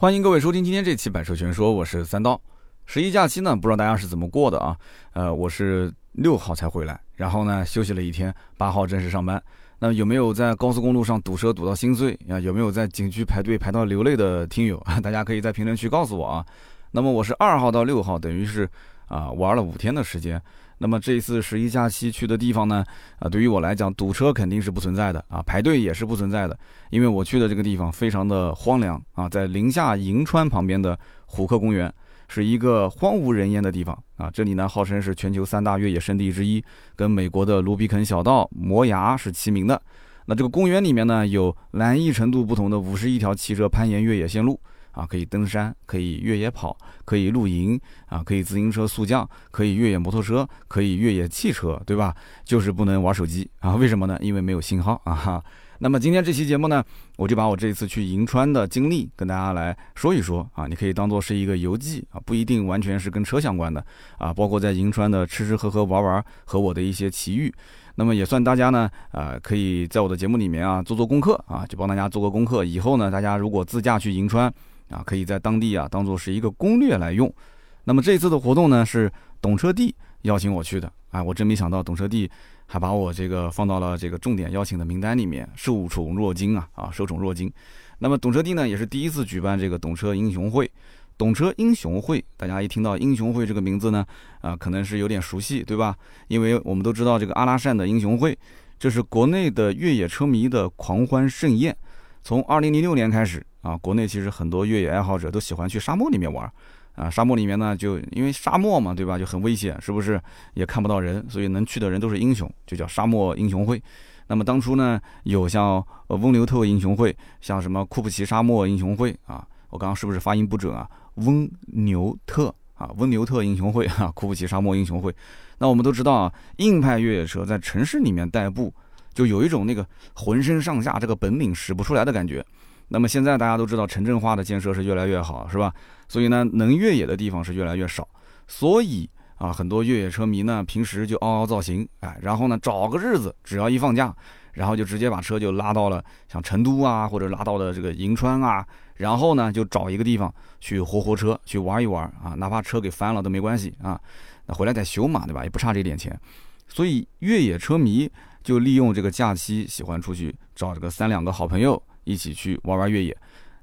欢迎各位收听今天这期《百车全说》，我是三刀。十一假期呢，不知道大家是怎么过的啊？呃，我是六号才回来，然后呢休息了一天，八号正式上班。那有没有在高速公路上堵车堵到心碎啊？有没有在景区排队排到流泪的听友？大家可以在评论区告诉我啊。那么我是二号到六号，等于是啊玩了五天的时间。那么这一次十一假期去的地方呢，啊，对于我来讲，堵车肯定是不存在的啊，排队也是不存在的，因为我去的这个地方非常的荒凉啊，在宁夏银川旁边的虎克公园，是一个荒无人烟的地方啊。这里呢，号称是全球三大越野圣地之一，跟美国的卢比肯小道、摩崖是齐名的。那这个公园里面呢，有难易程度不同的五十一条汽车攀岩越野线路。啊，可以登山，可以越野跑，可以露营，啊，可以自行车速降，可以越野摩托车，可以越野汽车，对吧？就是不能玩手机啊？为什么呢？因为没有信号啊哈。那么今天这期节目呢，我就把我这一次去银川的经历跟大家来说一说啊，你可以当做是一个游记啊，不一定完全是跟车相关的啊，包括在银川的吃吃喝喝玩玩和我的一些奇遇，那么也算大家呢啊，可以在我的节目里面啊做做功课啊，就帮大家做个功课，以后呢大家如果自驾去银川。啊，可以在当地啊当做是一个攻略来用。那么这次的活动呢，是懂车帝邀请我去的。啊，我真没想到懂车帝还把我这个放到了这个重点邀请的名单里面，受宠若惊啊啊，受宠若惊。那么懂车帝呢，也是第一次举办这个懂车英雄会。懂车英雄会，大家一听到英雄会这个名字呢，啊，可能是有点熟悉，对吧？因为我们都知道这个阿拉善的英雄会，这是国内的越野车迷的狂欢盛宴。从二零零六年开始。啊，国内其实很多越野爱好者都喜欢去沙漠里面玩，啊，沙漠里面呢，就因为沙漠嘛，对吧，就很危险，是不是？也看不到人，所以能去的人都是英雄，就叫沙漠英雄会。那么当初呢，有像呃翁牛特英雄会，像什么库布齐沙漠英雄会啊，我刚刚是不是发音不准啊？翁牛特啊，翁牛特英雄会啊，库布齐沙漠英雄会。那我们都知道啊，硬派越野车在城市里面代步，就有一种那个浑身上下这个本领使不出来的感觉。那么现在大家都知道城镇化的建设是越来越好，是吧？所以呢，能越野的地方是越来越少。所以啊，很多越野车迷呢，平时就凹凹造型，哎，然后呢，找个日子，只要一放假，然后就直接把车就拉到了像成都啊，或者拉到了这个银川啊，然后呢，就找一个地方去活活车，去玩一玩啊，哪怕车给翻了都没关系啊，那回来再修嘛，对吧？也不差这点钱。所以越野车迷就利用这个假期，喜欢出去找这个三两个好朋友。一起去玩玩越野，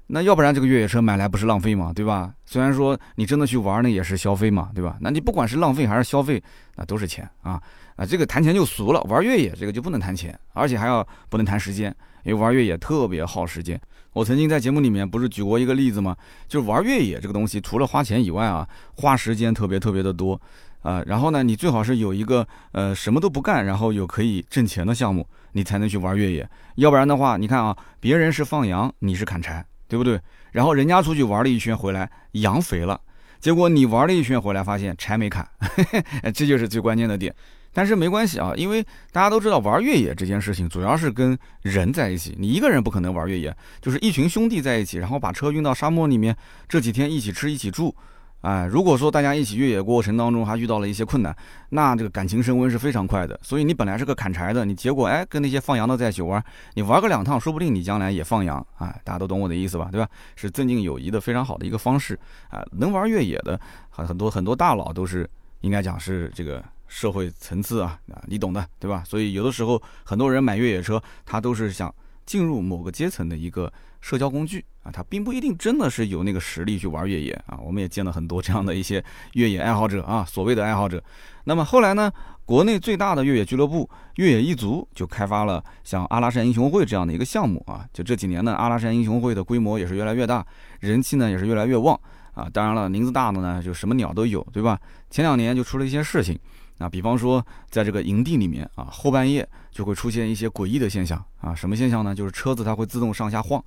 那要不然这个越野车买来不是浪费吗？对吧？虽然说你真的去玩那，也是消费嘛，对吧？那你不管是浪费还是消费，那都是钱啊啊！这个谈钱就俗了，玩越野这个就不能谈钱，而且还要不能谈时间，因为玩越野特别耗时间。我曾经在节目里面不是举过一个例子吗？就是玩越野这个东西，除了花钱以外啊，花时间特别特别的多啊。然后呢，你最好是有一个呃什么都不干，然后有可以挣钱的项目。你才能去玩越野，要不然的话，你看啊，别人是放羊，你是砍柴，对不对？然后人家出去玩了一圈回来，羊肥了，结果你玩了一圈回来，发现柴没砍，这就是最关键的点。但是没关系啊，因为大家都知道玩越野这件事情主要是跟人在一起，你一个人不可能玩越野，就是一群兄弟在一起，然后把车运到沙漠里面，这几天一起吃一起住。哎，如果说大家一起越野过程当中还遇到了一些困难，那这个感情升温是非常快的。所以你本来是个砍柴的，你结果哎跟那些放羊的在一起玩，你玩个两趟，说不定你将来也放羊。哎，大家都懂我的意思吧？对吧？是增进友谊的非常好的一个方式。啊，能玩越野的很很多很多大佬都是应该讲是这个社会层次啊啊，你懂的，对吧？所以有的时候很多人买越野车，他都是想进入某个阶层的一个。社交工具啊，他并不一定真的是有那个实力去玩越野啊。我们也见了很多这样的一些越野爱好者啊，所谓的爱好者。那么后来呢，国内最大的越野俱乐部越野一族就开发了像阿拉善英雄会这样的一个项目啊。就这几年呢，阿拉善英雄会的规模也是越来越大，人气呢也是越来越旺啊。当然了，林子大的呢就什么鸟都有，对吧？前两年就出了一些事情啊，比方说在这个营地里面啊，后半夜就会出现一些诡异的现象啊。什么现象呢？就是车子它会自动上下晃。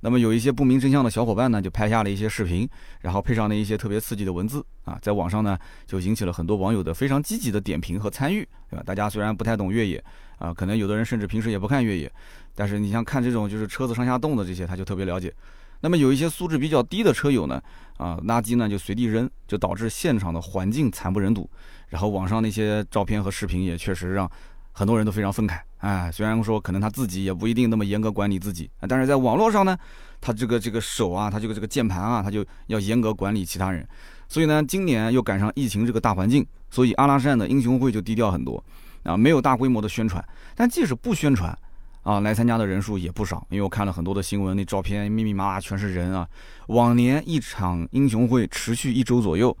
那么有一些不明真相的小伙伴呢，就拍下了一些视频，然后配上了一些特别刺激的文字啊，在网上呢就引起了很多网友的非常积极的点评和参与，对吧？大家虽然不太懂越野啊，可能有的人甚至平时也不看越野，但是你像看这种就是车子上下动的这些，他就特别了解。那么有一些素质比较低的车友呢，啊，垃圾呢就随地扔，就导致现场的环境惨不忍睹。然后网上那些照片和视频也确实让很多人都非常愤慨哎，虽然说可能他自己也不一定那么严格管理自己，但是在网络上呢，他这个这个手啊，他这个这个键盘啊，他就要严格管理其他人。所以呢，今年又赶上疫情这个大环境，所以阿拉善的英雄会就低调很多啊，没有大规模的宣传。但即使不宣传，啊，来参加的人数也不少。因为我看了很多的新闻，那照片密密麻麻全是人啊。往年一场英雄会持续一周左右，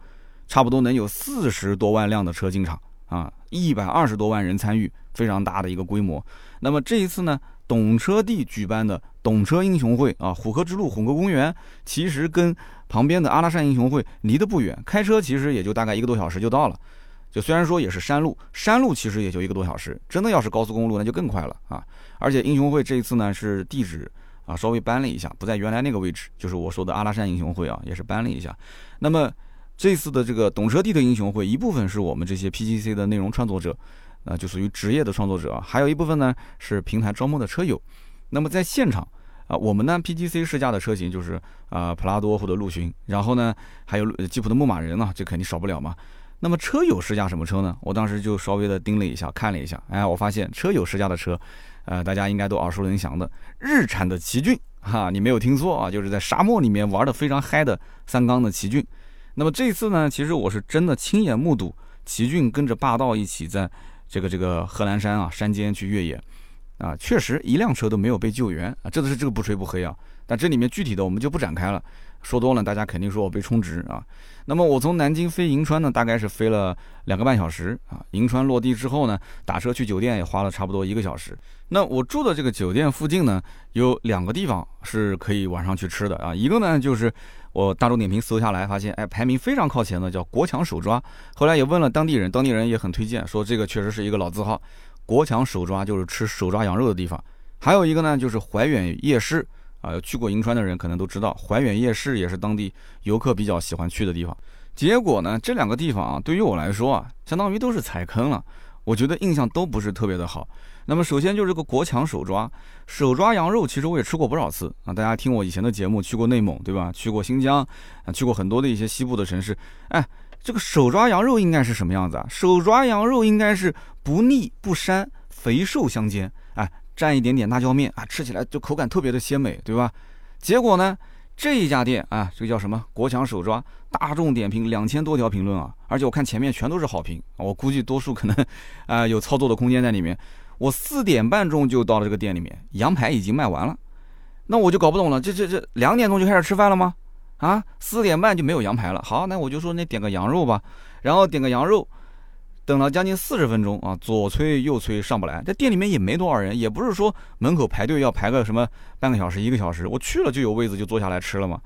差不多能有四十多万辆的车进场啊，一百二十多万人参与，非常大的一个规模。那么这一次呢，懂车帝举办的懂车英雄会啊，虎河之路虎河公园，其实跟旁边的阿拉善英雄会离得不远，开车其实也就大概一个多小时就到了。就虽然说也是山路，山路其实也就一个多小时，真的要是高速公路那就更快了啊！而且英雄会这一次呢是地址啊稍微搬了一下，不在原来那个位置，就是我说的阿拉善英雄会啊也是搬了一下。那么这次的这个懂车帝的英雄会，一部分是我们这些 PGC 的内容创作者，啊就属于职业的创作者，还有一部分呢是平台招募的车友。那么在现场。啊，我们呢，PGC 试驾的车型就是啊，普拉多或者陆巡，然后呢，还有吉普的牧马人呢，这肯定少不了嘛。那么车友试驾什么车呢？我当时就稍微的盯了一下，看了一下，哎，我发现车友试驾的车，呃，大家应该都耳熟能详的日产的奇骏，哈，你没有听错啊，就是在沙漠里面玩的非常嗨的三缸的奇骏。那么这次呢，其实我是真的亲眼目睹奇骏跟着霸道一起在这个这个贺兰山啊山间去越野。啊，确实一辆车都没有被救援啊，这都是这个不吹不黑啊。但这里面具体的我们就不展开了，说多了大家肯定说我被充值啊。那么我从南京飞银川呢，大概是飞了两个半小时啊。银川落地之后呢，打车去酒店也花了差不多一个小时。那我住的这个酒店附近呢，有两个地方是可以晚上去吃的啊。一个呢就是我大众点评搜下来发现，哎，排名非常靠前的叫国强手抓。后来也问了当地人，当地人也很推荐，说这个确实是一个老字号。国强手抓就是吃手抓羊肉的地方，还有一个呢就是怀远夜市啊，去过银川的人可能都知道，怀远夜市也是当地游客比较喜欢去的地方。结果呢，这两个地方啊，对于我来说啊，相当于都是踩坑了，我觉得印象都不是特别的好。那么首先就是这个国强手抓手抓羊肉，其实我也吃过不少次啊。大家听我以前的节目，去过内蒙对吧？去过新疆啊，去过很多的一些西部的城市，哎。这个手抓羊肉应该是什么样子啊？手抓羊肉应该是不腻不膻，肥瘦相间，哎，蘸一点点辣椒面啊，吃起来就口感特别的鲜美，对吧？结果呢，这一家店啊，这个叫什么？国强手抓，大众点评两千多条评论啊，而且我看前面全都是好评，我估计多数可能 啊有操作的空间在里面。我四点半钟就到了这个店里面，羊排已经卖完了，那我就搞不懂了，这这这两点钟就开始吃饭了吗？啊，四点半就没有羊排了。好，那我就说那点个羊肉吧，然后点个羊肉，等了将近四十分钟啊，左催右催上不来。这店里面也没多少人，也不是说门口排队要排个什么半个小时一个小时，我去了就有位子就坐下来吃了嘛。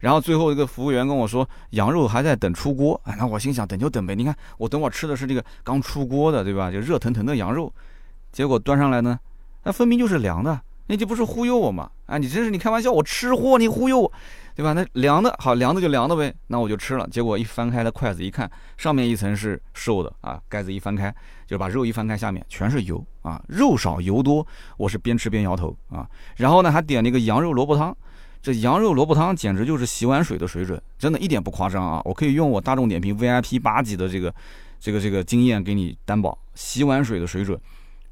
然后最后一个服务员跟我说羊肉还在等出锅，啊，那我心想等就等呗。你看我等会吃的是这个刚出锅的，对吧？就热腾腾的羊肉，结果端上来呢，那分明就是凉的，那就不是忽悠我嘛？啊，你真是你开玩笑，我吃货你忽悠我。对吧？那凉的好，凉的就凉的呗。那我就吃了。结果一翻开的筷子一看，上面一层是瘦的啊，盖子一翻开，就把肉一翻开，下面全是油啊，肉少油多。我是边吃边摇头啊。然后呢，还点了一个羊肉萝卜汤。这羊肉萝卜汤简直就是洗碗水的水准，真的一点不夸张啊！我可以用我大众点评 VIP 八级的这个这个这个经验给你担保，洗碗水的水准。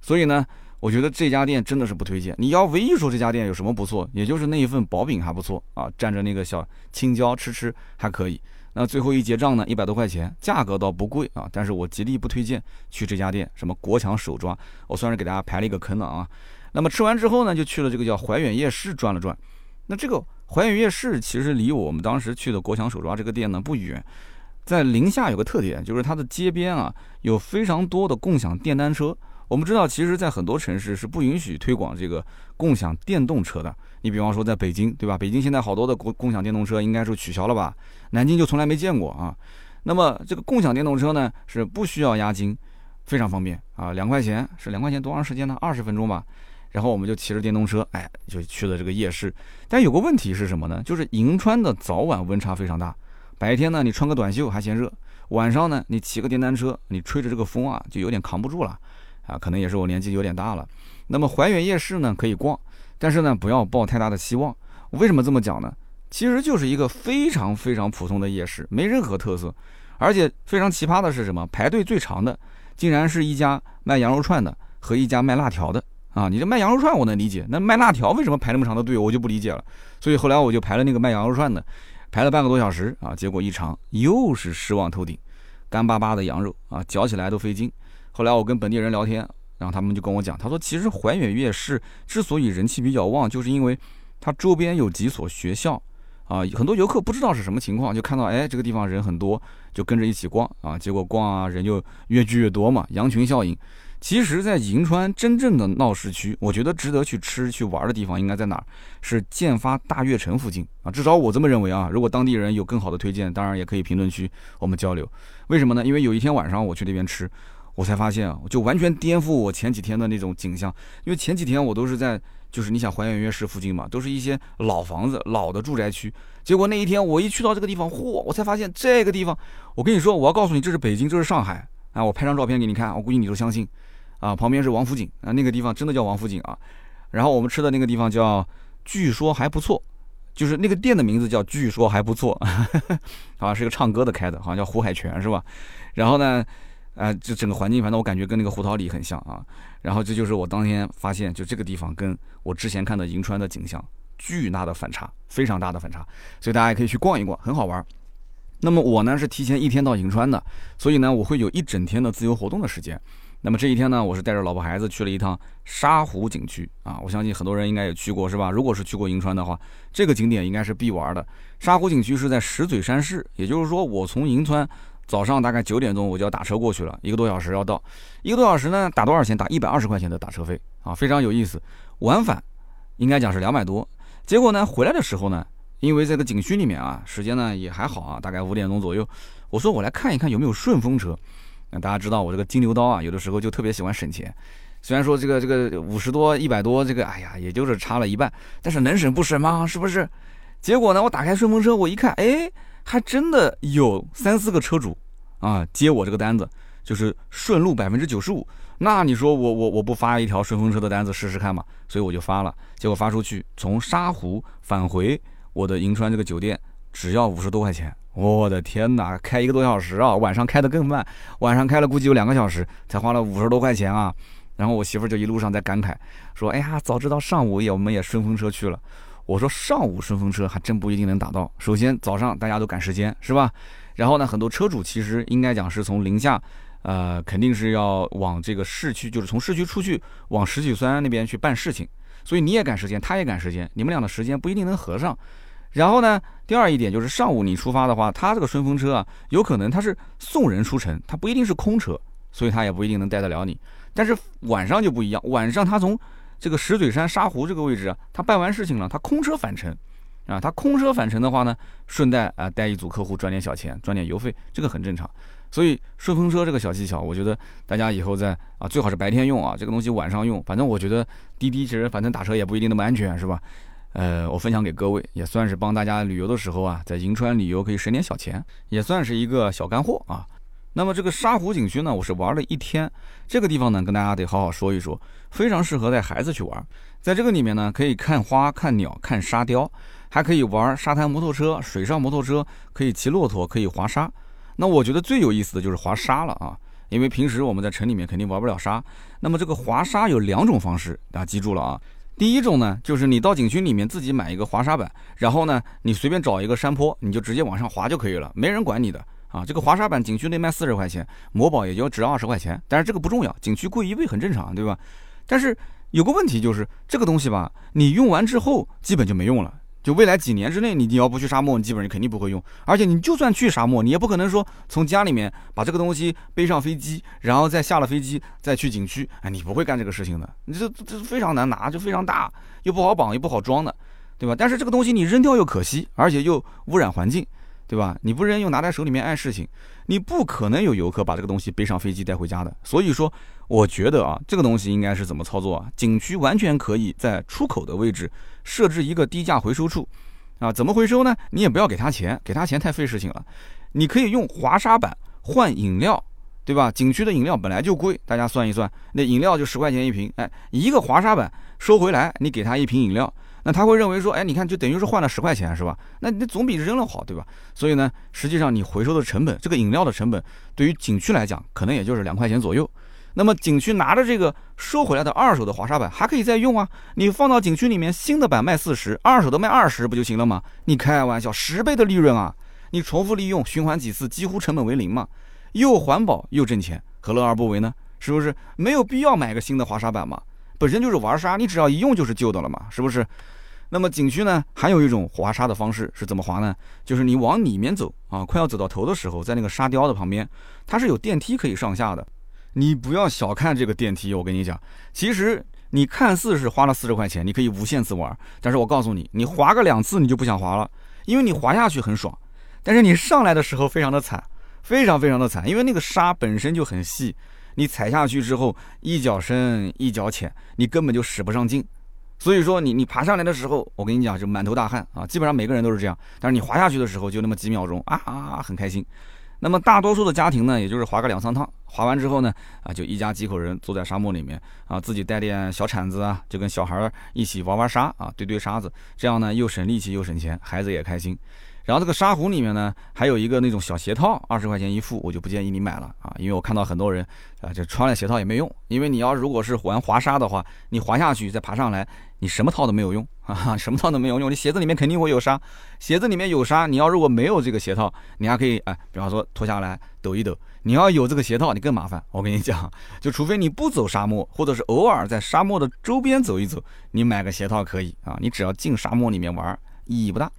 所以呢。我觉得这家店真的是不推荐。你要唯一说这家店有什么不错，也就是那一份薄饼还不错啊，蘸着那个小青椒吃吃还可以。那最后一结账呢，一百多块钱，价格倒不贵啊，但是我极力不推荐去这家店。什么国强手抓，我算是给大家排了一个坑了啊。那么吃完之后呢，就去了这个叫怀远夜市转了转。那这个怀远夜市其实离我们当时去的国强手抓这个店呢不远，在宁夏有个特点，就是它的街边啊有非常多的共享电单车。我们知道，其实，在很多城市是不允许推广这个共享电动车的。你比方说，在北京，对吧？北京现在好多的共共享电动车应该是取消了吧？南京就从来没见过啊。那么，这个共享电动车呢，是不需要押金，非常方便啊，两块钱是两块钱，多长时间呢？二十分钟吧。然后我们就骑着电动车，哎，就去了这个夜市。但有个问题是什么呢？就是银川的早晚温差非常大。白天呢，你穿个短袖还嫌热；晚上呢，你骑个电单车，你吹着这个风啊，就有点扛不住了。啊，可能也是我年纪有点大了。那么怀远夜市呢，可以逛，但是呢，不要抱太大的希望。为什么这么讲呢？其实就是一个非常非常普通的夜市，没任何特色。而且非常奇葩的是什么？排队最长的，竟然是一家卖羊肉串的，和一家卖辣条的啊。你这卖羊肉串我能理解，那卖辣条为什么排那么长的队，我就不理解了。所以后来我就排了那个卖羊肉串的，排了半个多小时啊，结果一尝又是失望透顶，干巴巴的羊肉啊，嚼起来都费劲。后来我跟本地人聊天，然后他们就跟我讲，他说其实怀远夜市之所以人气比较旺，就是因为它周边有几所学校。啊，很多游客不知道是什么情况，就看到哎这个地方人很多，就跟着一起逛啊，结果逛啊人就越聚越多嘛，羊群效应。其实，在银川真正的闹市区，我觉得值得去吃去玩的地方应该在哪儿？是建发大悦城附近啊，至少我这么认为啊。如果当地人有更好的推荐，当然也可以评论区我们交流。为什么呢？因为有一天晚上我去那边吃，我才发现啊，就完全颠覆我前几天的那种景象，因为前几天我都是在。就是你想还原夜市附近嘛，都是一些老房子、老的住宅区。结果那一天我一去到这个地方，嚯，我才发现这个地方，我跟你说，我要告诉你，这是北京，这是上海啊！我拍张照片给你看，我估计你都相信啊。旁边是王府井啊，那个地方真的叫王府井啊。然后我们吃的那个地方叫，据说还不错，就是那个店的名字叫据说还不错，好像是个唱歌的开的，好像叫胡海泉是吧？然后呢？啊，这整个环境，反正我感觉跟那个胡桃里很像啊。然后这就是我当天发现，就这个地方跟我之前看的银川的景象巨大的反差，非常大的反差。所以大家也可以去逛一逛，很好玩。那么我呢是提前一天到银川的，所以呢我会有一整天的自由活动的时间。那么这一天呢，我是带着老婆孩子去了一趟沙湖景区啊。我相信很多人应该也去过，是吧？如果是去过银川的话，这个景点应该是必玩的。沙湖景区是在石嘴山市，也就是说我从银川。早上大概九点钟我就要打车过去了，一个多小时要到，一个多小时呢，打多少钱？打一百二十块钱的打车费啊，非常有意思。往返应该讲是两百多，结果呢，回来的时候呢，因为这个景区里面啊，时间呢也还好啊，大概五点钟左右，我说我来看一看有没有顺风车。那大家知道我这个金牛刀啊，有的时候就特别喜欢省钱，虽然说这个这个五十多、一百多，这个哎呀，也就是差了一半，但是能省不省吗？是不是？结果呢，我打开顺风车，我一看，哎。还真的有三四个车主啊接我这个单子，就是顺路百分之九十五。那你说我我我不发一条顺风车的单子试试看嘛？所以我就发了，结果发出去从沙湖返回我的银川这个酒店只要五十多块钱。我的天哪，开一个多小时啊！晚上开的更慢，晚上开了估计有两个小时，才花了五十多块钱啊。然后我媳妇就一路上在感慨说：“哎呀，早知道上午也我们也顺风车去了。”我说上午顺风车还真不一定能打到。首先早上大家都赶时间，是吧？然后呢，很多车主其实应该讲是从宁夏，呃，肯定是要往这个市区，就是从市区出去往石景山那边去办事情，所以你也赶时间，他也赶时间，你们俩的时间不一定能合上。然后呢，第二一点就是上午你出发的话，他这个顺风车啊，有可能他是送人出城，他不一定是空车，所以他也不一定能带得了你。但是晚上就不一样，晚上他从这个石嘴山沙湖这个位置啊，他办完事情了，他空车返程，啊，他空车返程的话呢，顺带啊带一组客户赚点小钱，赚点油费，这个很正常。所以顺风车这个小技巧，我觉得大家以后在啊最好是白天用啊，这个东西晚上用，反正我觉得滴滴其实反正打车也不一定那么安全，是吧？呃，我分享给各位，也算是帮大家旅游的时候啊，在银川旅游可以省点小钱，也算是一个小干货啊。那么这个沙湖景区呢，我是玩了一天。这个地方呢，跟大家得好好说一说，非常适合带孩子去玩。在这个里面呢，可以看花、看鸟、看沙雕，还可以玩沙滩摩托车、水上摩托车，可以骑骆驼，可以滑沙。那我觉得最有意思的就是滑沙了啊，因为平时我们在城里面肯定玩不了沙。那么这个滑沙有两种方式，大家记住了啊。第一种呢，就是你到景区里面自己买一个滑沙板，然后呢，你随便找一个山坡，你就直接往上滑就可以了，没人管你的。啊，这个滑沙板景区内卖四十块钱，某宝也就值二十块钱。但是这个不重要，景区贵一倍很正常，对吧？但是有个问题就是这个东西吧，你用完之后基本就没用了。就未来几年之内，你你要不去沙漠，你基本上肯定不会用。而且你就算去沙漠，你也不可能说从家里面把这个东西背上飞机，然后再下了飞机再去景区。哎，你不会干这个事情的。你这这非常难拿，就非常大，又不好绑，又不好装的，对吧？但是这个东西你扔掉又可惜，而且又污染环境。对吧？你不扔又拿在手里面碍事情，你不可能有游客把这个东西背上飞机带回家的。所以说，我觉得啊，这个东西应该是怎么操作啊？景区完全可以在出口的位置设置一个低价回收处，啊，怎么回收呢？你也不要给他钱，给他钱太费事情了。你可以用滑沙板换饮料，对吧？景区的饮料本来就贵，大家算一算，那饮料就十块钱一瓶，哎，一个滑沙板收回来，你给他一瓶饮料。那他会认为说，哎，你看，就等于是换了十块钱，是吧？那那总比扔了好，对吧？所以呢，实际上你回收的成本，这个饮料的成本，对于景区来讲，可能也就是两块钱左右。那么景区拿着这个收回来的二手的滑沙板还可以再用啊，你放到景区里面，新的板卖四十，二手的卖二十不就行了吗？你开玩笑，十倍的利润啊！你重复利用，循环几次，几乎成本为零嘛，又环保又挣钱，何乐而不为呢？是不是？没有必要买个新的滑沙板嘛，本身就是玩沙，你只要一用就是旧的了嘛，是不是？那么景区呢，还有一种滑沙的方式是怎么滑呢？就是你往里面走啊，快要走到头的时候，在那个沙雕的旁边，它是有电梯可以上下的。你不要小看这个电梯，我跟你讲，其实你看似是花了四十块钱，你可以无限次玩，但是我告诉你，你滑个两次你就不想滑了，因为你滑下去很爽，但是你上来的时候非常的惨，非常非常的惨，因为那个沙本身就很细，你踩下去之后一脚深一脚浅，你根本就使不上劲，所以说你你爬上来的时候，我跟你讲就满头大汗啊，基本上每个人都是这样，但是你滑下去的时候就那么几秒钟啊啊很开心。那么大多数的家庭呢，也就是滑个两三趟，滑完之后呢，啊，就一家几口人坐在沙漠里面啊，自己带点小铲子啊，就跟小孩儿一起玩玩沙啊，堆堆沙子，这样呢又省力气又省钱，孩子也开心。然后这个沙壶里面呢，还有一个那种小鞋套，二十块钱一副，我就不建议你买了啊，因为我看到很多人啊，就穿了鞋套也没用，因为你要如果是玩滑沙的话，你滑下去再爬上来，你什么套都没有用 啊，什么套都没有用，你鞋子里面肯定会有沙，鞋子里面有沙，你要如果没有这个鞋套，你还可以哎，比方说脱下来抖一抖，你要有这个鞋套，你更麻烦。我跟你讲，就除非你不走沙漠，或者是偶尔在沙漠的周边走一走，你买个鞋套可以啊，你只要进沙漠里面玩，意义不大。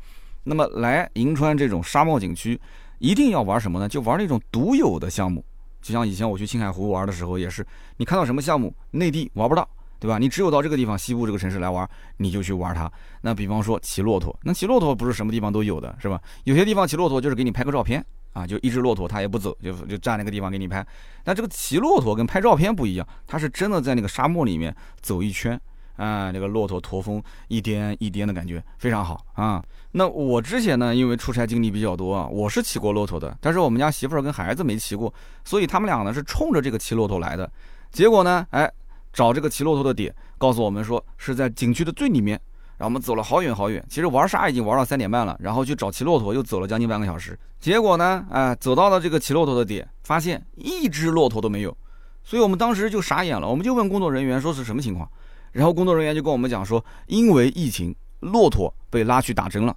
那么来银川这种沙漠景区，一定要玩什么呢？就玩那种独有的项目。就像以前我去青海湖玩的时候，也是你看到什么项目，内地玩不到，对吧？你只有到这个地方西部这个城市来玩，你就去玩它。那比方说骑骆驼，那骑骆驼不是什么地方都有的，是吧？有些地方骑骆驼就是给你拍个照片啊，就一只骆驼它也不走，就就站那个地方给你拍。但这个骑骆驼跟拍照片不一样，它是真的在那个沙漠里面走一圈。啊，这个骆驼驼峰一颠一颠的感觉非常好啊。那我之前呢，因为出差经历比较多啊，我是骑过骆驼的，但是我们家媳妇儿跟孩子没骑过，所以他们俩呢是冲着这个骑骆驼来的。结果呢，哎，找这个骑骆驼的点，告诉我们说是在景区的最里面。然后我们走了好远好远，其实玩沙已经玩到三点半了，然后去找骑骆驼又走了将近半个小时。结果呢，哎，走到了这个骑骆驼的点，发现一只骆驼都没有，所以我们当时就傻眼了，我们就问工作人员说是什么情况。然后工作人员就跟我们讲说，因为疫情，骆驼被拉去打针了。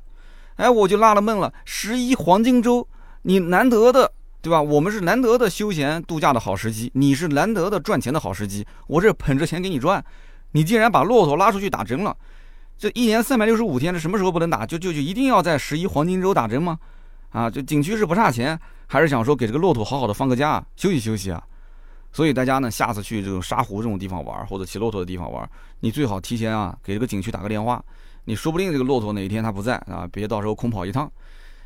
哎，我就纳了闷了，十一黄金周，你难得的，对吧？我们是难得的休闲度假的好时机，你是难得的赚钱的好时机。我这捧着钱给你赚，你竟然把骆驼拉出去打针了。这一年三百六十五天，这什么时候不能打？就就就一定要在十一黄金周打针吗？啊，这景区是不差钱，还是想说给这个骆驼好好的放个假，休息休息啊？所以大家呢，下次去这种沙湖这种地方玩，或者骑骆驼的地方玩，你最好提前啊，给这个景区打个电话。你说不定这个骆驼哪一天它不在啊，别到时候空跑一趟。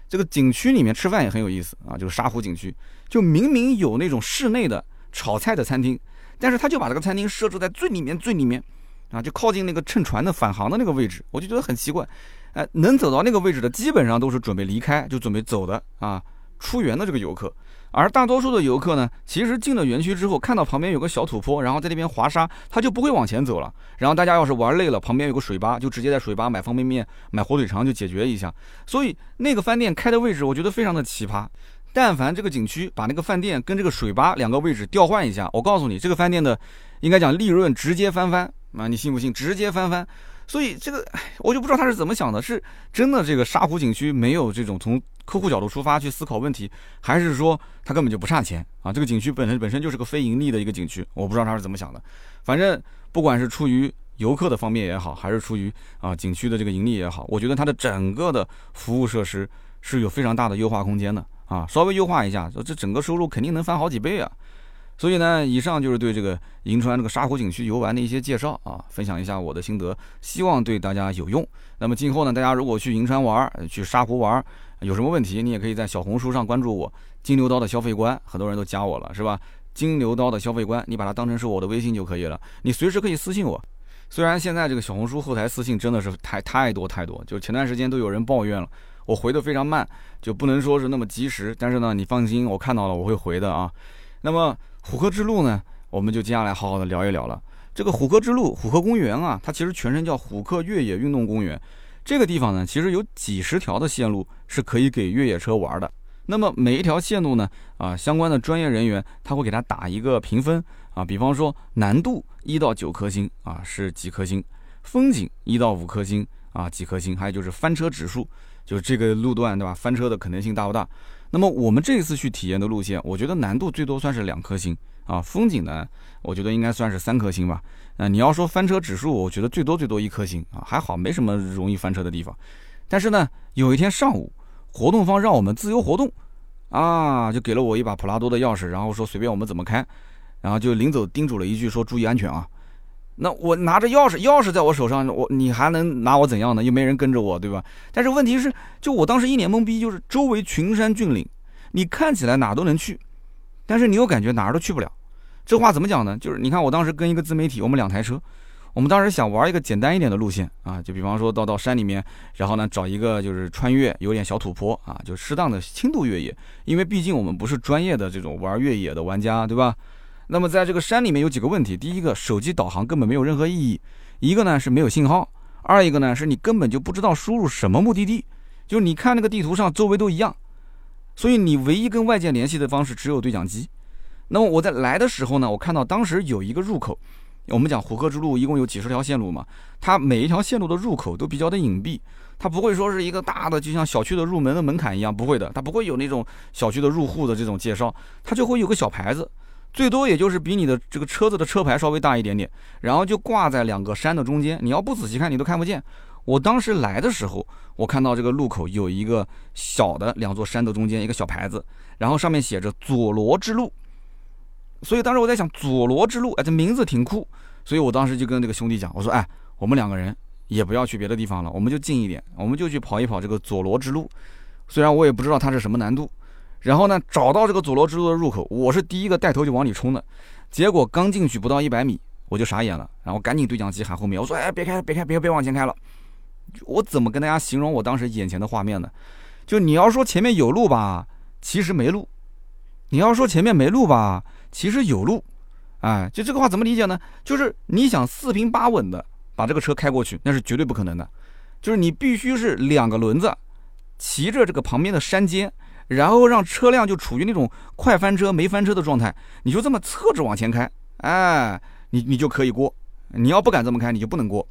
这个景区里面吃饭也很有意思啊，就是沙湖景区，就明明有那种室内的炒菜的餐厅，但是他就把这个餐厅设置在最里面最里面，啊，就靠近那个乘船的返航的那个位置，我就觉得很奇怪。哎，能走到那个位置的，基本上都是准备离开，就准备走的啊，出园的这个游客。而大多数的游客呢，其实进了园区之后，看到旁边有个小土坡，然后在那边滑沙，他就不会往前走了。然后大家要是玩累了，旁边有个水吧，就直接在水吧买方便面、买火腿肠就解决一下。所以那个饭店开的位置，我觉得非常的奇葩。但凡这个景区把那个饭店跟这个水吧两个位置调换一下，我告诉你，这个饭店的应该讲利润直接翻番啊！你信不信？直接翻番。所以这个，我就不知道他是怎么想的，是真的这个沙湖景区没有这种从客户角度出发去思考问题，还是说他根本就不差钱啊？这个景区本身本身就是个非盈利的一个景区，我不知道他是怎么想的。反正不管是出于游客的方面也好，还是出于啊景区的这个盈利也好，我觉得它的整个的服务设施是有非常大的优化空间的啊！稍微优化一下，这整个收入肯定能翻好几倍啊！所以呢，以上就是对这个银川这个沙湖景区游玩的一些介绍啊，分享一下我的心得，希望对大家有用。那么今后呢，大家如果去银川玩、去沙湖玩，有什么问题，你也可以在小红书上关注我“金牛刀的消费观”，很多人都加我了，是吧？“金牛刀的消费观”，你把它当成是我的微信就可以了，你随时可以私信我。虽然现在这个小红书后台私信真的是太太多太多，就前段时间都有人抱怨了，我回的非常慢，就不能说是那么及时。但是呢，你放心，我看到了我会回的啊。那么。虎克之路呢，我们就接下来好好的聊一聊了。这个虎克之路、虎克公园啊，它其实全称叫虎克越野运动公园。这个地方呢，其实有几十条的线路是可以给越野车玩的。那么每一条线路呢，啊，相关的专业人员他会给他打一个评分啊，比方说难度一到九颗星啊是几颗星，风景一到五颗星啊几颗星，还有就是翻车指数，就是这个路段对吧？翻车的可能性大不大？那么我们这一次去体验的路线，我觉得难度最多算是两颗星啊，风景呢，我觉得应该算是三颗星吧。啊，你要说翻车指数，我觉得最多最多一颗星啊，还好没什么容易翻车的地方。但是呢，有一天上午，活动方让我们自由活动，啊，就给了我一把普拉多的钥匙，然后说随便我们怎么开，然后就临走叮嘱了一句说注意安全啊。那我拿着钥匙，钥匙在我手上，我你还能拿我怎样呢？又没人跟着我，对吧？但是问题是，就我当时一脸懵逼，就是周围群山峻岭，你看起来哪都能去，但是你又感觉哪儿都去不了。这话怎么讲呢？就是你看，我当时跟一个自媒体，我们两台车，我们当时想玩一个简单一点的路线啊，就比方说到到山里面，然后呢找一个就是穿越有点小土坡啊，就适当的轻度越野，因为毕竟我们不是专业的这种玩越野的玩家，对吧？那么在这个山里面有几个问题，第一个手机导航根本没有任何意义，一个呢是没有信号，二一个呢是你根本就不知道输入什么目的地，就是你看那个地图上周围都一样，所以你唯一跟外界联系的方式只有对讲机。那么我在来的时候呢，我看到当时有一个入口，我们讲虎克之路一共有几十条线路嘛，它每一条线路的入口都比较的隐蔽，它不会说是一个大的，就像小区的入门的门槛一样，不会的，它不会有那种小区的入户的这种介绍，它就会有个小牌子，最多也就是比你的这个车子的车牌稍微大一点点，然后就挂在两个山的中间，你要不仔细看你都看不见。我当时来的时候，我看到这个路口有一个小的两座山的中间一个小牌子，然后上面写着佐罗之路。所以当时我在想佐罗之路，哎，这名字挺酷。所以我当时就跟这个兄弟讲，我说，哎，我们两个人也不要去别的地方了，我们就近一点，我们就去跑一跑这个佐罗之路。虽然我也不知道它是什么难度。然后呢，找到这个佐罗之路的入口，我是第一个带头就往里冲的。结果刚进去不到一百米，我就傻眼了，然后赶紧对讲机喊后面，我说，哎，别开，别开，别别往前开了。我怎么跟大家形容我当时眼前的画面呢？就你要说前面有路吧，其实没路；你要说前面没路吧。其实有路，哎，就这个话怎么理解呢？就是你想四平八稳的把这个车开过去，那是绝对不可能的。就是你必须是两个轮子骑着这个旁边的山尖，然后让车辆就处于那种快翻车没翻车的状态，你就这么侧着往前开，哎，你你就可以过。你要不敢这么开，你就不能过。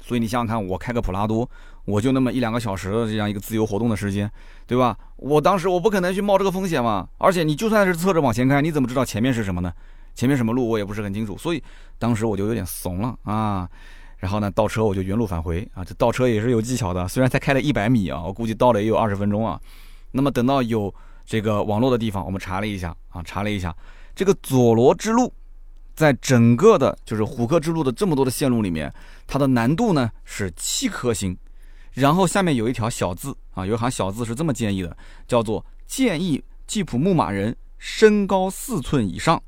所以你想想看，我开个普拉多，我就那么一两个小时的这样一个自由活动的时间，对吧？我当时我不可能去冒这个风险嘛。而且你就算是侧着往前开，你怎么知道前面是什么呢？前面什么路我也不是很清楚。所以当时我就有点怂了啊。然后呢，倒车我就原路返回啊。这倒车也是有技巧的，虽然才开了一百米啊，我估计倒了也有二十分钟啊。那么等到有这个网络的地方，我们查了一下啊，查了一下这个佐罗之路。在整个的，就是虎克之路的这么多的线路里面，它的难度呢是七颗星，然后下面有一条小字啊，有一行小字是这么建议的，叫做建议吉普牧马人身高四寸以上，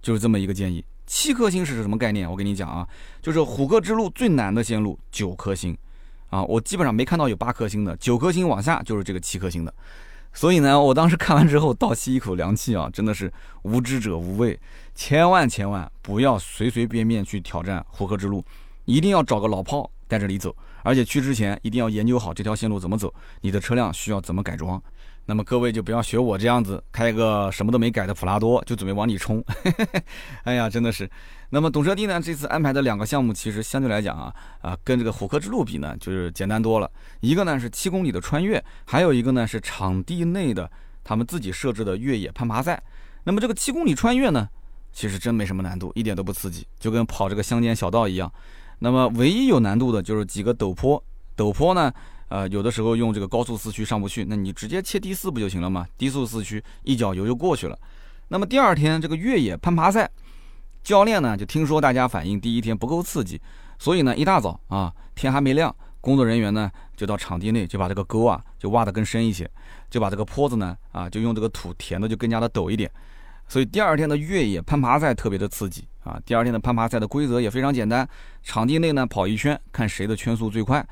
就是这么一个建议。七颗星是什么概念？我跟你讲啊，就是虎克之路最难的线路九颗星，啊，我基本上没看到有八颗星的，九颗星往下就是这个七颗星的。所以呢，我当时看完之后倒吸一口凉气啊，真的是无知者无畏，千万千万不要随随便便去挑战虎河之路，一定要找个老炮带着你走，而且去之前一定要研究好这条线路怎么走，你的车辆需要怎么改装。那么各位就不要学我这样子开个什么都没改的普拉多就准备往里冲，哎呀，真的是。那么懂车帝呢？这次安排的两个项目，其实相对来讲啊，啊，跟这个虎克之路比呢，就是简单多了。一个呢是七公里的穿越，还有一个呢是场地内的他们自己设置的越野攀爬赛。那么这个七公里穿越呢，其实真没什么难度，一点都不刺激，就跟跑这个乡间小道一样。那么唯一有难度的就是几个陡坡，陡坡呢，呃，有的时候用这个高速四驱上不去，那你直接切低四不就行了吗？低速四驱一脚油就过去了。那么第二天这个越野攀爬赛。教练呢就听说大家反映第一天不够刺激，所以呢一大早啊天还没亮，工作人员呢就到场地内就把这个沟啊就挖得更深一些，就把这个坡子呢啊就用这个土填的就更加的陡一点，所以第二天的越野攀爬赛特别的刺激啊。第二天的攀爬赛的规则也非常简单，场地内呢跑一圈看谁的圈速最快，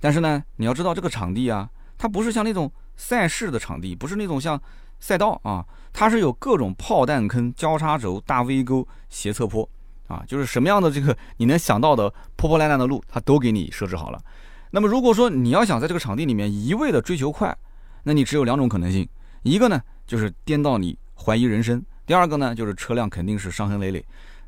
但是呢你要知道这个场地啊它不是像那种赛事的场地，不是那种像。赛道啊，它是有各种炮弹坑、交叉轴、大 V 沟、斜侧坡啊，就是什么样的这个你能想到的破破烂烂的路，它都给你设置好了。那么如果说你要想在这个场地里面一味的追求快，那你只有两种可能性，一个呢就是颠到你怀疑人生，第二个呢就是车辆肯定是伤痕累累。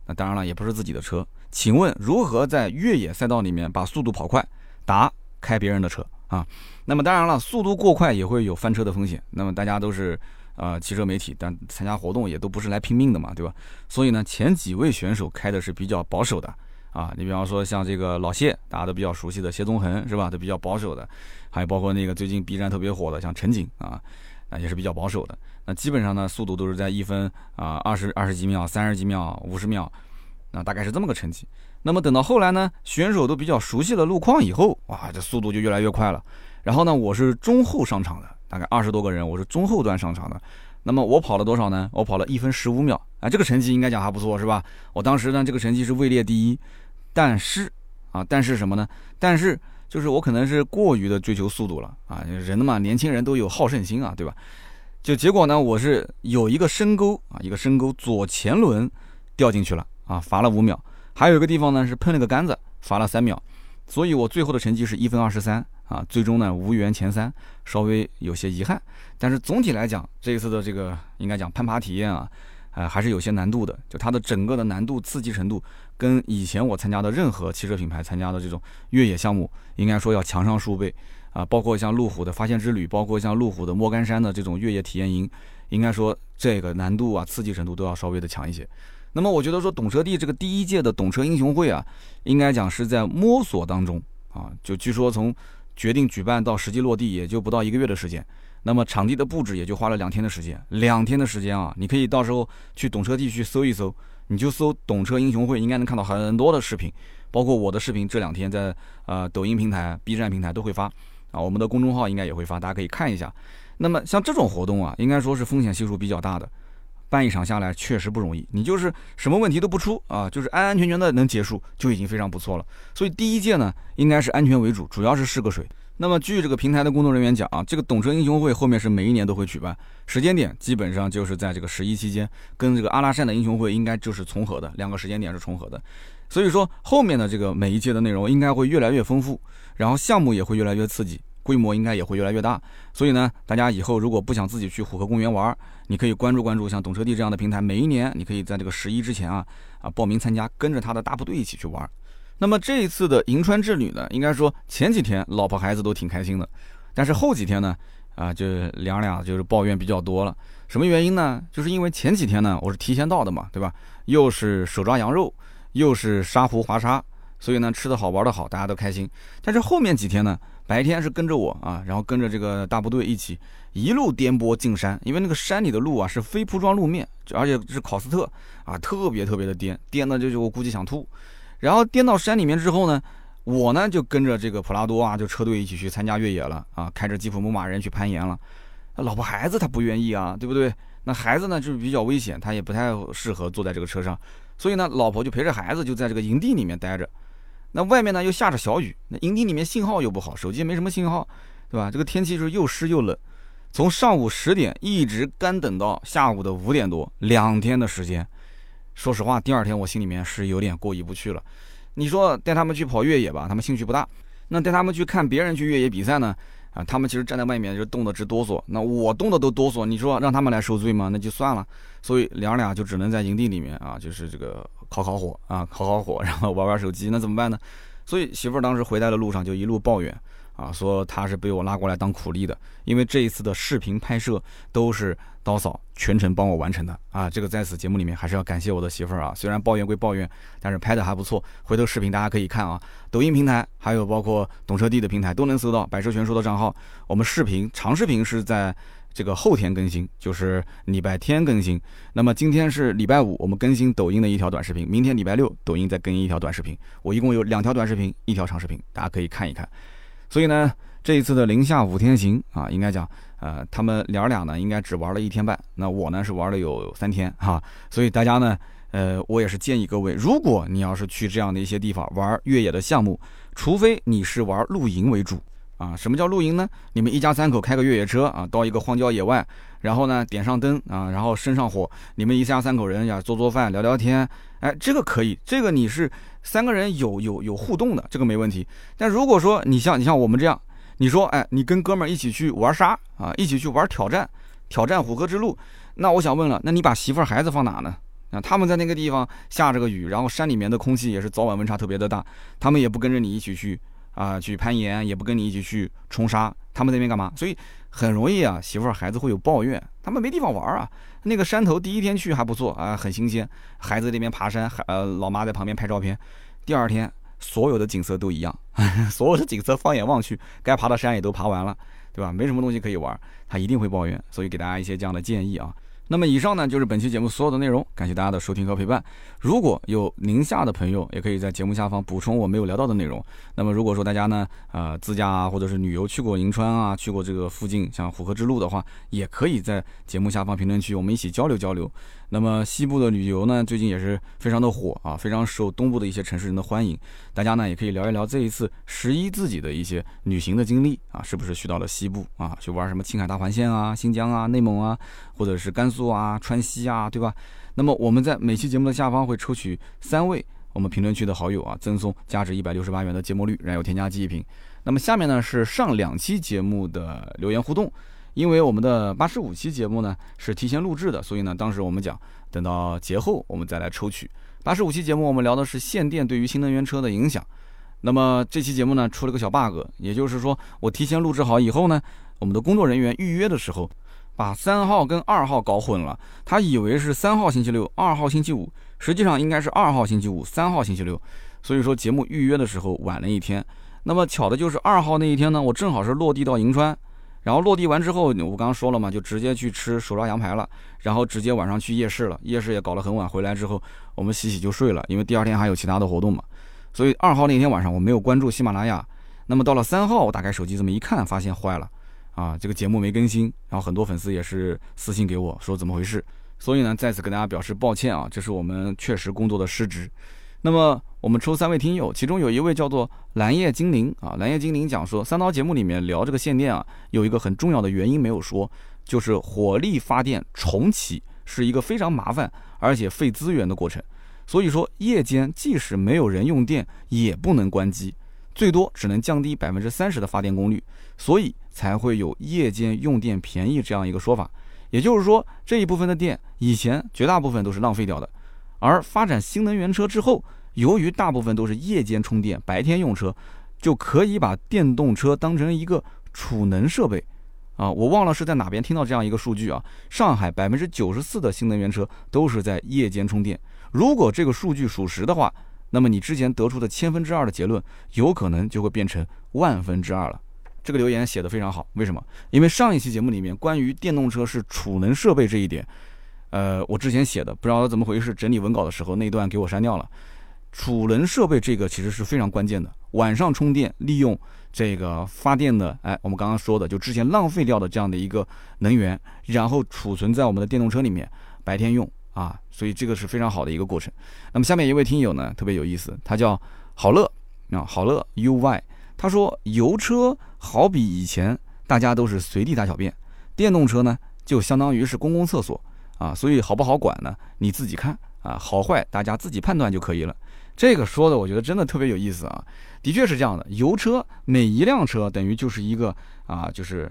那当然了，也不是自己的车。请问如何在越野赛道里面把速度跑快？答：开别人的车啊。那么当然了，速度过快也会有翻车的风险。那么大家都是呃汽车媒体，但参加活动也都不是来拼命的嘛，对吧？所以呢，前几位选手开的是比较保守的啊。你比方说像这个老谢，大家都比较熟悉的谢宗恒是吧？都比较保守的。还有包括那个最近 B 站特别火的像陈景啊，那也是比较保守的。那基本上呢，速度都是在一分啊二十二十几秒、三十几秒、五十秒，那大概是这么个成绩。那么等到后来呢，选手都比较熟悉了路况以后，哇，这速度就越来越快了。然后呢，我是中后上场的，大概二十多个人，我是中后段上场的。那么我跑了多少呢？我跑了一分十五秒，啊，这个成绩应该讲还不错，是吧？我当时呢，这个成绩是位列第一。但是啊，但是什么呢？但是就是我可能是过于的追求速度了啊，人嘛，年轻人都有好胜心啊，对吧？就结果呢，我是有一个深沟啊，一个深沟左前轮掉进去了啊，罚了五秒。还有一个地方呢是碰了个杆子，罚了三秒。所以我最后的成绩是一分二十三啊，最终呢无缘前三，稍微有些遗憾。但是总体来讲，这一次的这个应该讲攀爬体验啊，呃还是有些难度的。就它的整个的难度刺激程度，跟以前我参加的任何汽车品牌参加的这种越野项目，应该说要强上数倍啊。包括像路虎的发现之旅，包括像路虎的莫干山的这种越野体验营，应该说这个难度啊，刺激程度都要稍微的强一些。那么我觉得说懂车帝这个第一届的懂车英雄会啊，应该讲是在摸索当中啊，就据说从决定举办到实际落地也就不到一个月的时间，那么场地的布置也就花了两天的时间，两天的时间啊，你可以到时候去懂车帝去搜一搜，你就搜懂车英雄会，应该能看到很多的视频，包括我的视频这两天在呃抖音平台、B 站平台都会发啊，我们的公众号应该也会发，大家可以看一下。那么像这种活动啊，应该说是风险系数比较大的。办一场下来确实不容易，你就是什么问题都不出啊，就是安安全全的能结束就已经非常不错了。所以第一届呢，应该是安全为主，主要是试个水。那么据这个平台的工作人员讲啊，这个懂车英雄会后面是每一年都会举办，时间点基本上就是在这个十一期间，跟这个阿拉善的英雄会应该就是重合的，两个时间点是重合的。所以说后面的这个每一届的内容应该会越来越丰富，然后项目也会越来越刺激。规模应该也会越来越大，所以呢，大家以后如果不想自己去虎河公园玩，你可以关注关注像懂车帝这样的平台，每一年你可以在这个十一之前啊啊报名参加，跟着他的大部队一起去玩。那么这一次的银川之旅呢，应该说前几天老婆孩子都挺开心的，但是后几天呢啊就两俩就是抱怨比较多了。什么原因呢？就是因为前几天呢我是提前到的嘛，对吧？又是手抓羊肉，又是沙湖滑沙，所以呢吃的好玩的好，大家都开心。但是后面几天呢？白天是跟着我啊，然后跟着这个大部队一起一路颠簸进山，因为那个山里的路啊是非铺装路面，而且是考斯特啊，特别特别的颠，颠的就就我估计想吐。然后颠到山里面之后呢，我呢就跟着这个普拉多啊，就车队一起去参加越野了啊，开着吉普牧马人去攀岩了。老婆孩子他不愿意啊，对不对？那孩子呢就是比较危险，他也不太适合坐在这个车上，所以呢，老婆就陪着孩子就在这个营地里面待着。那外面呢又下着小雨，那营地里面信号又不好，手机没什么信号，对吧？这个天气是又湿又冷，从上午十点一直干等到下午的五点多，两天的时间。说实话，第二天我心里面是有点过意不去了。你说带他们去跑越野吧，他们兴趣不大；那带他们去看别人去越野比赛呢，啊，他们其实站在外面就冻得直哆嗦。那我冻得都哆嗦，你说让他们来受罪吗？那就算了。所以娘俩就只能在营地里面啊，就是这个。烤烤火啊，烤烤火，然后玩玩手机，那怎么办呢？所以媳妇儿当时回来的路上就一路抱怨啊，说她是被我拉过来当苦力的，因为这一次的视频拍摄都是刀嫂全程帮我完成的啊。这个在此节目里面还是要感谢我的媳妇儿啊，虽然抱怨归抱怨，但是拍的还不错。回头视频大家可以看啊，抖音平台还有包括懂车帝的平台都能搜到百车全说的账号。我们视频长视频是在。这个后天更新就是礼拜天更新，那么今天是礼拜五，我们更新抖音的一条短视频，明天礼拜六抖音再更新一条短视频，我一共有两条短视频，一条长视频，大家可以看一看。所以呢，这一次的零下五天行啊，应该讲，呃，他们俩俩呢应该只玩了一天半，那我呢是玩了有三天哈，所以大家呢，呃，我也是建议各位，如果你要是去这样的一些地方玩越野的项目，除非你是玩露营为主。啊，什么叫露营呢？你们一家三口开个越野车啊，到一个荒郊野外，然后呢点上灯啊，然后生上火，你们一家三口人呀做做饭聊聊天，哎，这个可以，这个你是三个人有有有互动的，这个没问题。但如果说你像你像我们这样，你说，哎，你跟哥们儿一起去玩沙啊，一起去玩挑战，挑战虎河之路。那我想问了，那你把媳妇儿孩子放哪呢？啊，他们在那个地方下着个雨，然后山里面的空气也是早晚温差特别的大，他们也不跟着你一起去啊，去攀岩，也不跟你一起去冲沙，他们那边干嘛？所以很容易啊，媳妇儿孩子会有抱怨，他们没地方玩啊。那个山头第一天去还不错啊，很新鲜，孩子那边爬山，呃，老妈在旁边拍照片。第二天。所有的景色都一样，所有的景色放眼望去，该爬的山也都爬完了，对吧？没什么东西可以玩，他一定会抱怨。所以给大家一些这样的建议啊。那么以上呢就是本期节目所有的内容，感谢大家的收听和陪伴。如果有宁夏的朋友，也可以在节目下方补充我没有聊到的内容。那么如果说大家呢，呃，自驾啊，或者是旅游去过银川啊，去过这个附近像虎河之路的话，也可以在节目下方评论区我们一起交流交流。那么西部的旅游呢，最近也是非常的火啊，非常受东部的一些城市人的欢迎。大家呢也可以聊一聊这一次十一自己的一些旅行的经历啊，是不是去到了西部啊，去玩什么青海大环线啊、新疆啊、内蒙啊，或者是甘肃做啊、川西啊，对吧？那么我们在每期节目的下方会抽取三位我们评论区的好友啊，赠送价值一百六十八元的节末绿燃油添加剂一瓶。那么下面呢是上两期节目的留言互动。因为我们的八十五期节目呢是提前录制的，所以呢，当时我们讲等到节后我们再来抽取。八十五期节目我们聊的是限电对于新能源车的影响。那么这期节目呢出了个小 bug，也就是说我提前录制好以后呢，我们的工作人员预约的时候把三号跟二号搞混了，他以为是三号星期六，二号星期五，实际上应该是二号星期五，三号星期六。所以说节目预约的时候晚了一天。那么巧的就是二号那一天呢，我正好是落地到银川。然后落地完之后，我刚刚说了嘛，就直接去吃手抓羊排了，然后直接晚上去夜市了，夜市也搞了很晚，回来之后我们洗洗就睡了，因为第二天还有其他的活动嘛。所以二号那天晚上我没有关注喜马拉雅，那么到了三号，我打开手机这么一看，发现坏了，啊，这个节目没更新，然后很多粉丝也是私信给我说怎么回事，所以呢，再次跟大家表示抱歉啊，这是我们确实工作的失职。那么我们抽三位听友，其中有一位叫做蓝叶精灵啊，蓝叶精灵讲说，三刀节目里面聊这个限电啊，有一个很重要的原因没有说，就是火力发电重启是一个非常麻烦而且费资源的过程，所以说夜间即使没有人用电，也不能关机，最多只能降低百分之三十的发电功率，所以才会有夜间用电便宜这样一个说法。也就是说，这一部分的电以前绝大部分都是浪费掉的。而发展新能源车之后，由于大部分都是夜间充电，白天用车，就可以把电动车当成一个储能设备。啊，我忘了是在哪边听到这样一个数据啊？上海百分之九十四的新能源车都是在夜间充电。如果这个数据属实的话，那么你之前得出的千分之二的结论，有可能就会变成万分之二了。这个留言写的非常好，为什么？因为上一期节目里面关于电动车是储能设备这一点。呃，我之前写的不知道怎么回事，整理文稿的时候那段给我删掉了。储能设备这个其实是非常关键的，晚上充电，利用这个发电的，哎，我们刚刚说的，就之前浪费掉的这样的一个能源，然后储存在我们的电动车里面，白天用啊，所以这个是非常好的一个过程。那么下面一位听友呢，特别有意思，他叫好乐啊，好乐 UY，他说油车好比以前大家都是随地大小便，电动车呢就相当于是公共厕所。啊，所以好不好管呢？你自己看啊，好坏大家自己判断就可以了。这个说的我觉得真的特别有意思啊，的确是这样的。油车每一辆车等于就是一个啊，就是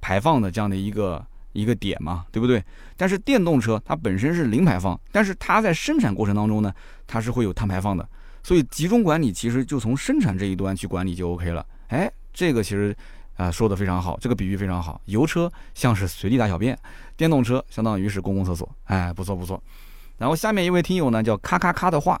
排放的这样的一个一个点嘛，对不对？但是电动车它本身是零排放，但是它在生产过程当中呢，它是会有碳排放的。所以集中管理其实就从生产这一端去管理就 OK 了。哎，这个其实。啊，说的非常好，这个比喻非常好。油车像是随地大小便，电动车相当于是公共厕所。哎，不错不错。然后下面一位听友呢叫咔咔咔的话，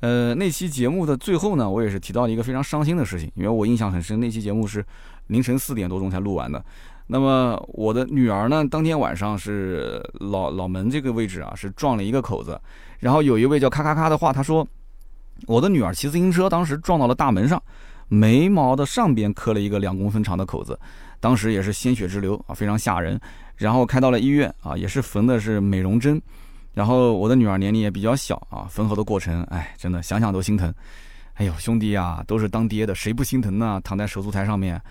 呃，那期节目的最后呢，我也是提到了一个非常伤心的事情，因为我印象很深，那期节目是凌晨四点多钟才录完的。那么我的女儿呢，当天晚上是脑脑门这个位置啊，是撞了一个口子。然后有一位叫咔咔咔的话，他说，我的女儿骑自行车当时撞到了大门上。眉毛的上边磕了一个两公分长的口子，当时也是鲜血直流啊，非常吓人。然后开到了医院啊，也是缝的是美容针。然后我的女儿年龄也比较小啊，缝合的过程，哎，真的想想都心疼。哎呦，兄弟呀，都是当爹的，谁不心疼呢？躺在手术台上面。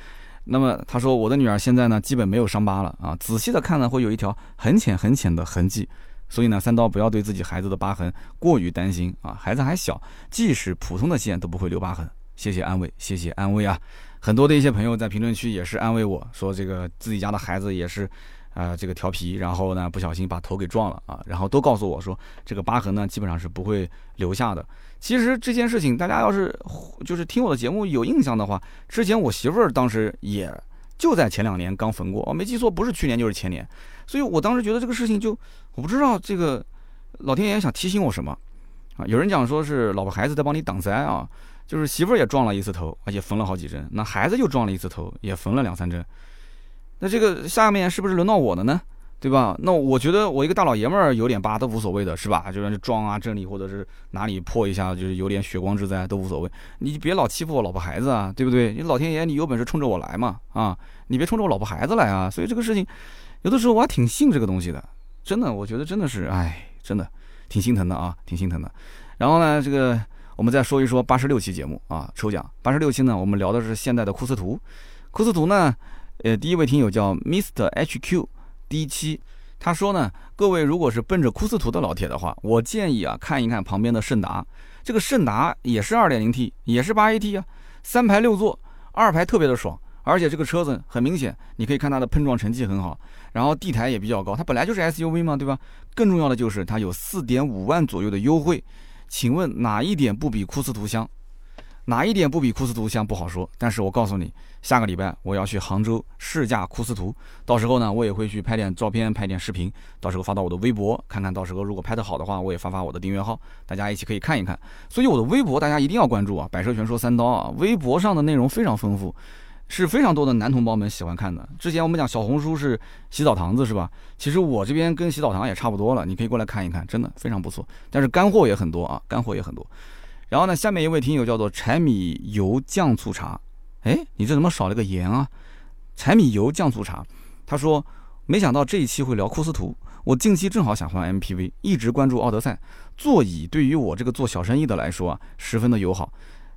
那么他说，我的女儿现在呢，基本没有伤疤了啊，仔细的看呢，会有一条很浅很浅的痕迹。所以呢，三刀不要对自己孩子的疤痕过于担心啊，孩子还小，即使普通的线都不会留疤痕。谢谢安慰，谢谢安慰啊！很多的一些朋友在评论区也是安慰我说，这个自己家的孩子也是，啊，这个调皮，然后呢不小心把头给撞了啊，然后都告诉我说，这个疤痕呢基本上是不会留下的。其实这件事情，大家要是就是听我的节目有印象的话，之前我媳妇儿当时也就在前两年刚缝过，我没记错，不是去年就是前年，所以我当时觉得这个事情就我不知道这个老天爷想提醒我什么啊？有人讲说是老婆孩子在帮你挡灾啊，就是媳妇儿也撞了一次头，而且缝了好几针，那孩子又撞了一次头，也缝了两三针，那这个下面是不是轮到我了呢？对吧？那我觉得我一个大老爷们儿有点疤都无所谓的，是吧？就算是撞啊、这里或者是哪里破一下，就是有点血光之灾都无所谓。你别老欺负我老婆孩子啊，对不对？你老天爷，你有本事冲着我来嘛啊！你别冲着我老婆孩子来啊！所以这个事情，有的时候我还挺信这个东西的，真的，我觉得真的是，哎，真的挺心疼的啊，挺心疼的。然后呢，这个我们再说一说八十六期节目啊，抽奖。八十六期呢，我们聊的是现代的库斯图，库斯图呢，呃，第一位听友叫 Mister HQ D 七，他说呢，各位如果是奔着库斯图的老铁的话，我建议啊看一看旁边的胜达，这个胜达也是二点零 T，也是八 AT 啊，三排六座，二排特别的爽，而且这个车子很明显，你可以看它的碰撞成绩很好，然后地台也比较高，它本来就是 SUV 嘛，对吧？更重要的就是它有四点五万左右的优惠，请问哪一点不比库斯图香？哪一点不比库斯图香不好说，但是我告诉你，下个礼拜我要去杭州试驾库斯图，到时候呢，我也会去拍点照片，拍点视频，到时候发到我的微博，看看到时候如果拍得好的话，我也发发我的订阅号，大家一起可以看一看。所以我的微博大家一定要关注啊，百车全说三刀啊，微博上的内容非常丰富，是非常多的男同胞们喜欢看的。之前我们讲小红书是洗澡堂子是吧？其实我这边跟洗澡堂也差不多了，你可以过来看一看，真的非常不错。但是干货也很多啊，干货也很多。然后呢，下面一位听友叫做柴米油酱醋茶，哎，你这怎么少了个盐啊？柴米油酱醋茶，他说，没想到这一期会聊库斯图，我近期正好想换 MPV，一直关注奥德赛，座椅对于我这个做小生意的来说啊，十分的友好，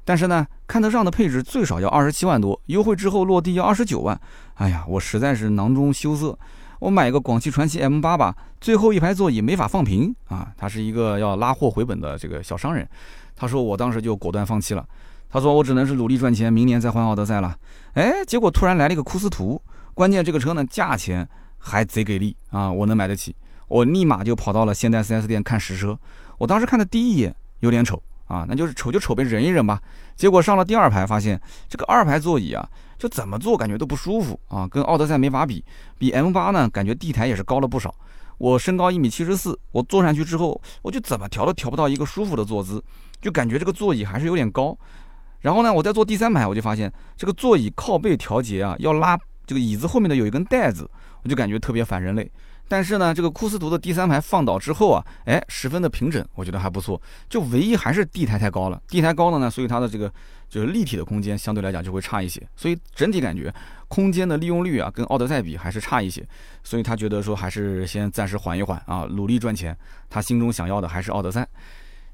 但是呢，看得上的配置最少要二十七万多，优惠之后落地要二十九万，哎呀，我实在是囊中羞涩，我买个广汽传祺 M8 吧，最后一排座椅没法放平啊，他是一个要拉货回本的这个小商人。他说：“我当时就果断放弃了。他说我只能是努力赚钱，明年再换奥德赛了。哎，结果突然来了一个库斯图，关键这个车呢价钱还贼给力啊，我能买得起。我立马就跑到了现代 4S 店看实车。我当时看的第一眼有点丑啊，那就是丑就丑呗，忍一忍吧。结果上了第二排，发现这个二排座椅啊，就怎么坐感觉都不舒服啊，跟奥德赛没法比。比 M8 呢，感觉地台也是高了不少。我身高一米七十四，我坐上去之后，我就怎么调都调不到一个舒服的坐姿。”就感觉这个座椅还是有点高，然后呢，我再坐第三排，我就发现这个座椅靠背调节啊，要拉这个椅子后面的有一根带子，我就感觉特别反人类。但是呢，这个库斯图的第三排放倒之后啊，哎，十分的平整，我觉得还不错。就唯一还是地台太高了，地台高了呢，所以它的这个就是立体的空间相对来讲就会差一些，所以整体感觉空间的利用率啊，跟奥德赛比还是差一些。所以他觉得说还是先暂时缓一缓啊，努力赚钱。他心中想要的还是奥德赛。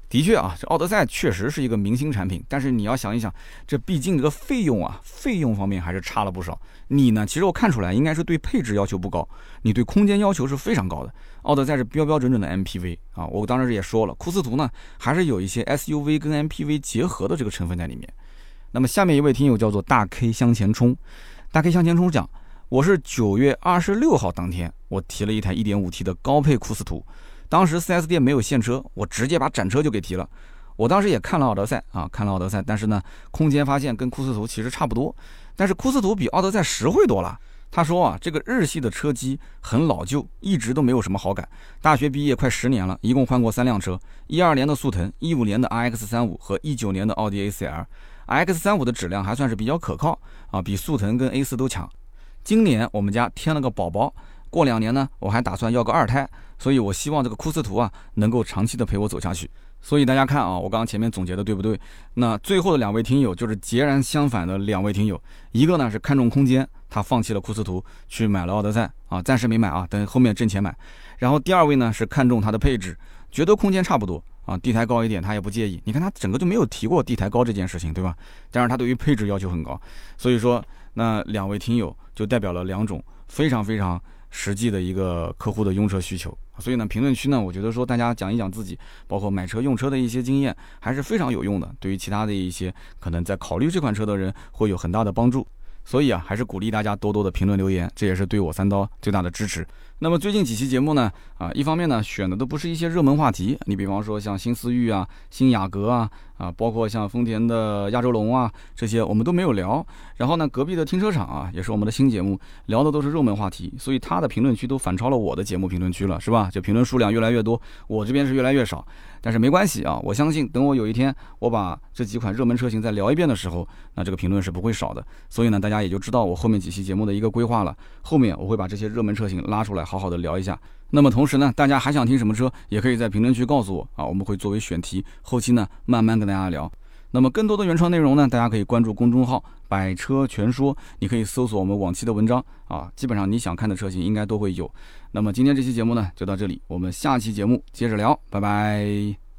的确啊，这奥德赛确实是一个明星产品，但是你要想一想，这毕竟这个费用啊，费用方面还是差了不少。你呢，其实我看出来应该是对配置要求不高，你对空间要求是非常高的。奥德赛是标标准准的 MPV 啊，我当时也说了，库斯图呢还是有一些 SUV 跟 MPV 结合的这个成分在里面。那么下面一位听友叫做大 K 向前冲，大 K 向前冲讲，我是九月二十六号当天，我提了一台 1.5T 的高配库斯图。当时 4S 店没有现车，我直接把展车就给提了。我当时也看了奥德赛啊，看了奥德赛，但是呢，空间发现跟库斯图其实差不多，但是库斯图比奥德赛实惠多了。他说啊，这个日系的车机很老旧，一直都没有什么好感。大学毕业快十年了，一共换过三辆车：一二年的速腾，一五年的 RX 三五和一九年的奥迪 A4L。RX 三五的质量还算是比较可靠啊，比速腾跟 A 四都强。今年我们家添了个宝宝。过两年呢，我还打算要个二胎，所以我希望这个库斯图啊能够长期的陪我走下去。所以大家看啊，我刚刚前面总结的对不对？那最后的两位听友就是截然相反的两位听友，一个呢是看重空间，他放弃了库斯图去买了奥德赛啊，暂时没买啊，等后面挣钱买。然后第二位呢是看重它的配置，觉得空间差不多啊，地台高一点他也不介意。你看他整个就没有提过地台高这件事情，对吧？但是他对于配置要求很高，所以说那两位听友就代表了两种非常非常。实际的一个客户的用车需求。所以呢，评论区呢，我觉得说大家讲一讲自己，包括买车用车的一些经验，还是非常有用的。对于其他的一些可能在考虑这款车的人，会有很大的帮助。所以啊，还是鼓励大家多多的评论留言，这也是对我三刀最大的支持。那么最近几期节目呢，啊，一方面呢选的都不是一些热门话题，你比方说像新思域啊、新雅阁啊，啊，包括像丰田的亚洲龙啊这些，我们都没有聊。然后呢，隔壁的停车场啊，也是我们的新节目，聊的都是热门话题，所以他的评论区都反超了我的节目评论区了，是吧？就评论数量越来越多，我这边是越来越少。但是没关系啊，我相信等我有一天我把这几款热门车型再聊一遍的时候，那这个评论是不会少的。所以呢，大家也就知道我后面几期节目的一个规划了。后面我会把这些热门车型拉出来。好好的聊一下，那么同时呢，大家还想听什么车，也可以在评论区告诉我啊，我们会作为选题，后期呢慢慢跟大家聊。那么更多的原创内容呢，大家可以关注公众号“百车全说”，你可以搜索我们往期的文章啊，基本上你想看的车型应该都会有。那么今天这期节目呢就到这里，我们下期节目接着聊，拜拜。